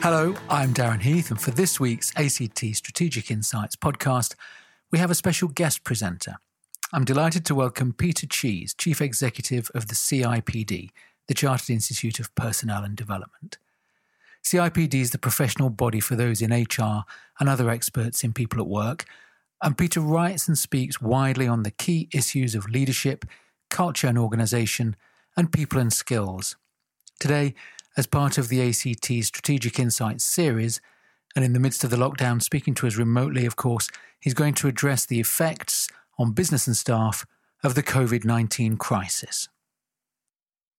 Hello, I'm Darren Heath, and for this week's ACT Strategic Insights podcast, we have a special guest presenter. I'm delighted to welcome Peter Cheese, Chief Executive of the CIPD, the Chartered Institute of Personnel and Development. CIPD is the professional body for those in HR and other experts in people at work, and Peter writes and speaks widely on the key issues of leadership, culture and organisation, and people and skills. Today, as part of the ACT Strategic Insights series, and in the midst of the lockdown, speaking to us remotely, of course, he's going to address the effects on business and staff of the COVID 19 crisis.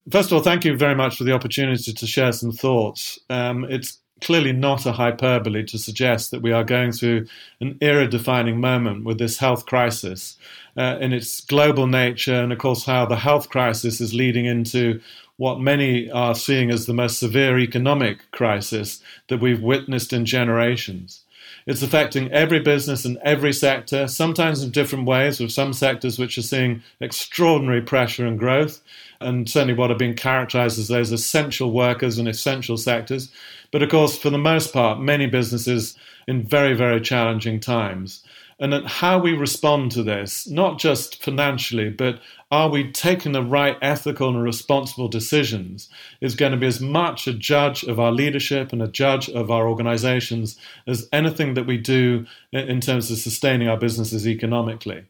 First of all, thank you very much for the opportunity to share some thoughts. Um, it's clearly not a hyperbole to suggest that we are going through an era defining moment with this health crisis uh, in its global nature, and of course, how the health crisis is leading into what many are seeing as the most severe economic crisis that we've witnessed in generations. It's affecting every business and every sector, sometimes in different ways, with some sectors which are seeing extraordinary pressure and growth, and certainly what are being characterized as those essential workers and essential sectors. But of course, for the most part, many businesses in very, very challenging times and how we respond to this, not just financially, but are we taking the right ethical and responsible decisions, is going to be as much a judge of our leadership and a judge of our organizations as anything that we do in terms of sustaining our businesses economically.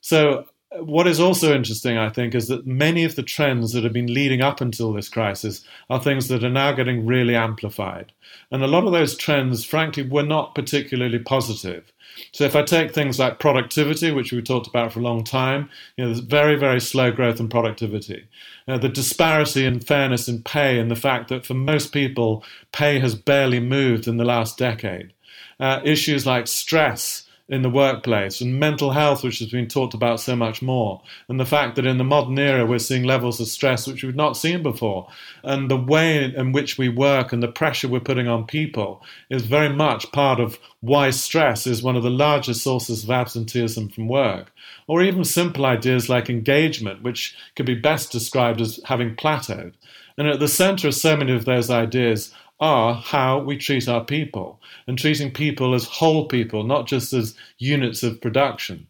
So what is also interesting, I think, is that many of the trends that have been leading up until this crisis are things that are now getting really amplified. And a lot of those trends, frankly, were not particularly positive. So if I take things like productivity, which we talked about for a long time, you know, there's very, very slow growth in productivity. Uh, the disparity in fairness in pay and the fact that for most people, pay has barely moved in the last decade. Uh, issues like stress, in the workplace and mental health, which has been talked about so much more, and the fact that in the modern era we're seeing levels of stress which we've not seen before, and the way in which we work and the pressure we're putting on people is very much part of why stress is one of the largest sources of absenteeism from work. Or even simple ideas like engagement, which could be best described as having plateaued. And at the center of so many of those ideas are how we treat our people and treating people as whole people, not just as units of production.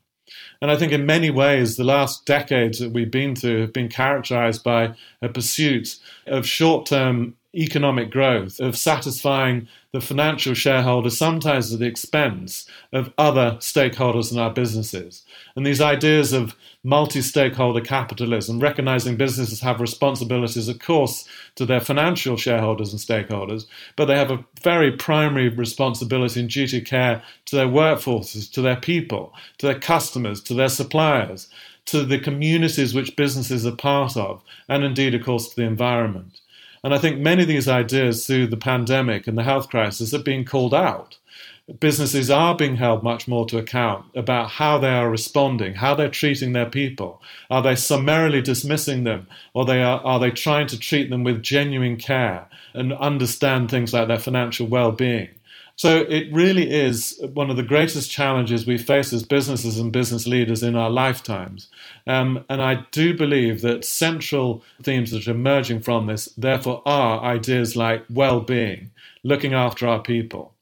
And I think in many ways, the last decades that we've been through have been characterized by a pursuit of short term economic growth, of satisfying the financial shareholders, sometimes at the expense of other stakeholders in our businesses. And these ideas of multi stakeholder capitalism, recognizing businesses have responsibilities, of course, to their financial shareholders and stakeholders, but they have a very primary responsibility and duty care to their workforces, to their people, to their customers, to their suppliers, to the communities which businesses are part of, and indeed, of course, to the environment. And I think many of these ideas through the pandemic and the health crisis are being called out. Businesses are being held much more to account about how they are responding, how they're treating their people. Are they summarily dismissing them, or they are, are they trying to treat them with genuine care and understand things like their financial well being? So it really is one of the greatest challenges we face as businesses and business leaders in our lifetimes. Um, and I do believe that central themes that are emerging from this, therefore, are ideas like well being, looking after our people.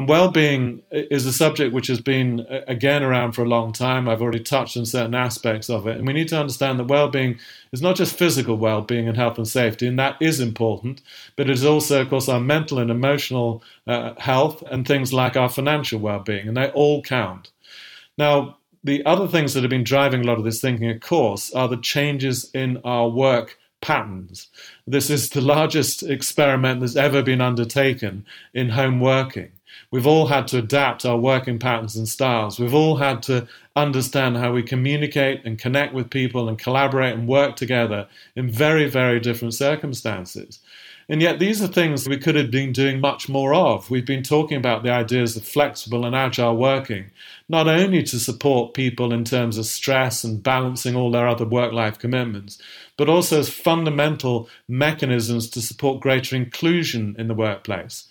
And well-being is a subject which has been again around for a long time. I've already touched on certain aspects of it, and we need to understand that well-being is not just physical well-being and health and safety, and that is important, but it is also, of course, our mental and emotional uh, health and things like our financial well-being, and they all count. Now, the other things that have been driving a lot of this thinking, of course, are the changes in our work patterns. This is the largest experiment that's ever been undertaken in home working. We've all had to adapt our working patterns and styles. We've all had to understand how we communicate and connect with people and collaborate and work together in very, very different circumstances. And yet, these are things we could have been doing much more of. We've been talking about the ideas of flexible and agile working, not only to support people in terms of stress and balancing all their other work life commitments, but also as fundamental mechanisms to support greater inclusion in the workplace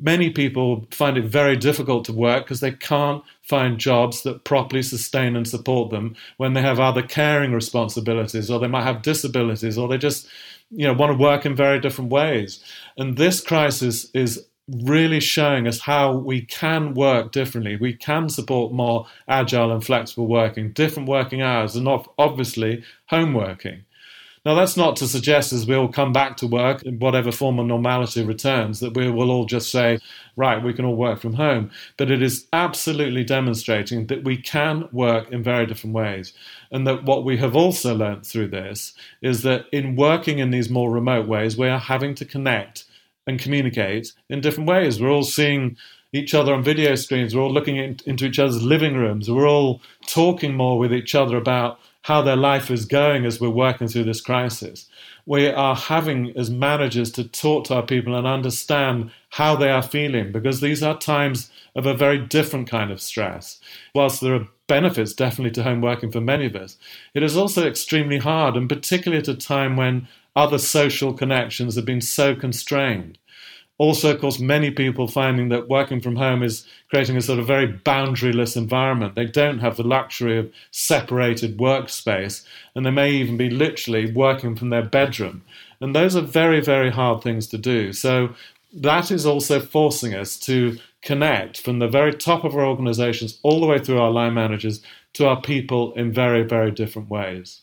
many people find it very difficult to work because they can't find jobs that properly sustain and support them when they have other caring responsibilities or they might have disabilities or they just you know want to work in very different ways and this crisis is really showing us how we can work differently. We can support more agile and flexible working, different working hours, and obviously home working. Now, that's not to suggest as we all come back to work in whatever form of normality returns that we will all just say, right, we can all work from home. But it is absolutely demonstrating that we can work in very different ways. And that what we have also learned through this is that in working in these more remote ways, we are having to connect and communicate in different ways. We're all seeing each other on video screens. We're all looking in, into each other's living rooms. We're all talking more with each other about how their life is going as we're working through this crisis. We are having, as managers, to talk to our people and understand how they are feeling because these are times of a very different kind of stress. Whilst there are benefits definitely to home working for many of us, it is also extremely hard, and particularly at a time when other social connections have been so constrained. Also, of course, many people finding that working from home is creating a sort of very boundaryless environment. They don't have the luxury of separated workspace, and they may even be literally working from their bedroom. And those are very, very hard things to do. So, that is also forcing us to connect from the very top of our organizations all the way through our line managers to our people in very, very different ways.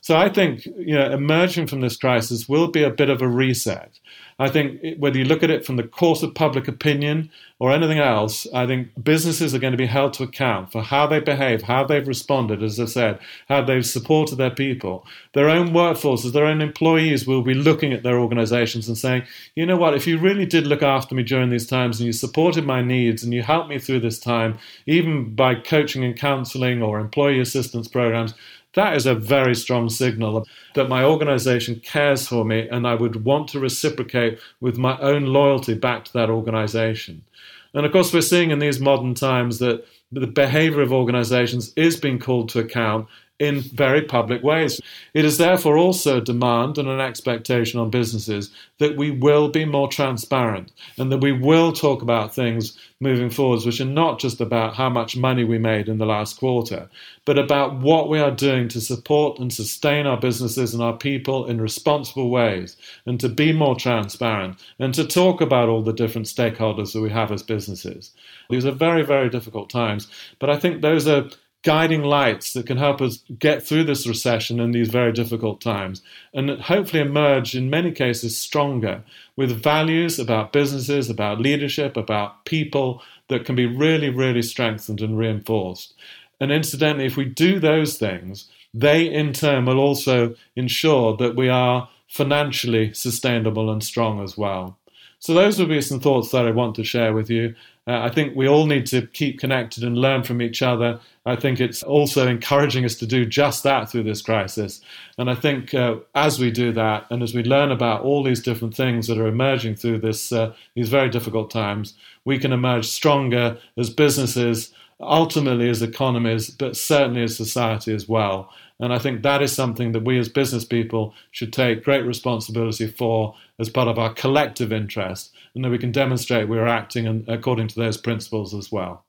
So I think you know, emerging from this crisis will be a bit of a reset. I think whether you look at it from the course of public opinion or anything else, I think businesses are going to be held to account for how they behave, how they've responded, as I said, how they've supported their people. Their own workforces, their own employees will be looking at their organizations and saying, you know what, if you really did look after me during these times and you supported my needs and you helped me through this time, even by coaching and counseling or employee assistance programs, that is a very strong signal that my organization cares for me and I would want to reciprocate with my own loyalty back to that organization. And of course, we're seeing in these modern times that the behavior of organizations is being called to account in very public ways. It is therefore also a demand and an expectation on businesses that we will be more transparent and that we will talk about things moving forwards, which are not just about how much money we made in the last quarter, but about what we are doing to support and sustain our businesses and our people in responsible ways, and to be more transparent and to talk about all the different stakeholders that we have as businesses. These are very, very difficult times, but I think those are guiding lights that can help us get through this recession in these very difficult times and hopefully emerge in many cases stronger with values about businesses, about leadership, about people that can be really, really strengthened and reinforced. And incidentally, if we do those things, they in turn will also ensure that we are financially sustainable and strong as well. So, those would be some thoughts that I want to share with you. Uh, I think we all need to keep connected and learn from each other. I think it's also encouraging us to do just that through this crisis. And I think uh, as we do that, and as we learn about all these different things that are emerging through this uh, these very difficult times, we can emerge stronger as businesses, ultimately as economies, but certainly as society as well. And I think that is something that we as business people should take great responsibility for as part of our collective interest, and that we can demonstrate we're acting according to those principles as well.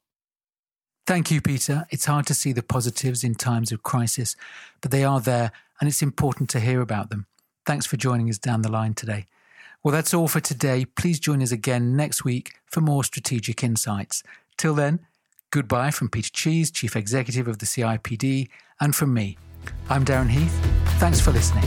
Thank you, Peter. It's hard to see the positives in times of crisis, but they are there, and it's important to hear about them. Thanks for joining us down the line today. Well, that's all for today. Please join us again next week for more strategic insights. Till then, goodbye from Peter Cheese, Chief Executive of the CIPD, and from me. I'm Darren Heath. Thanks for listening.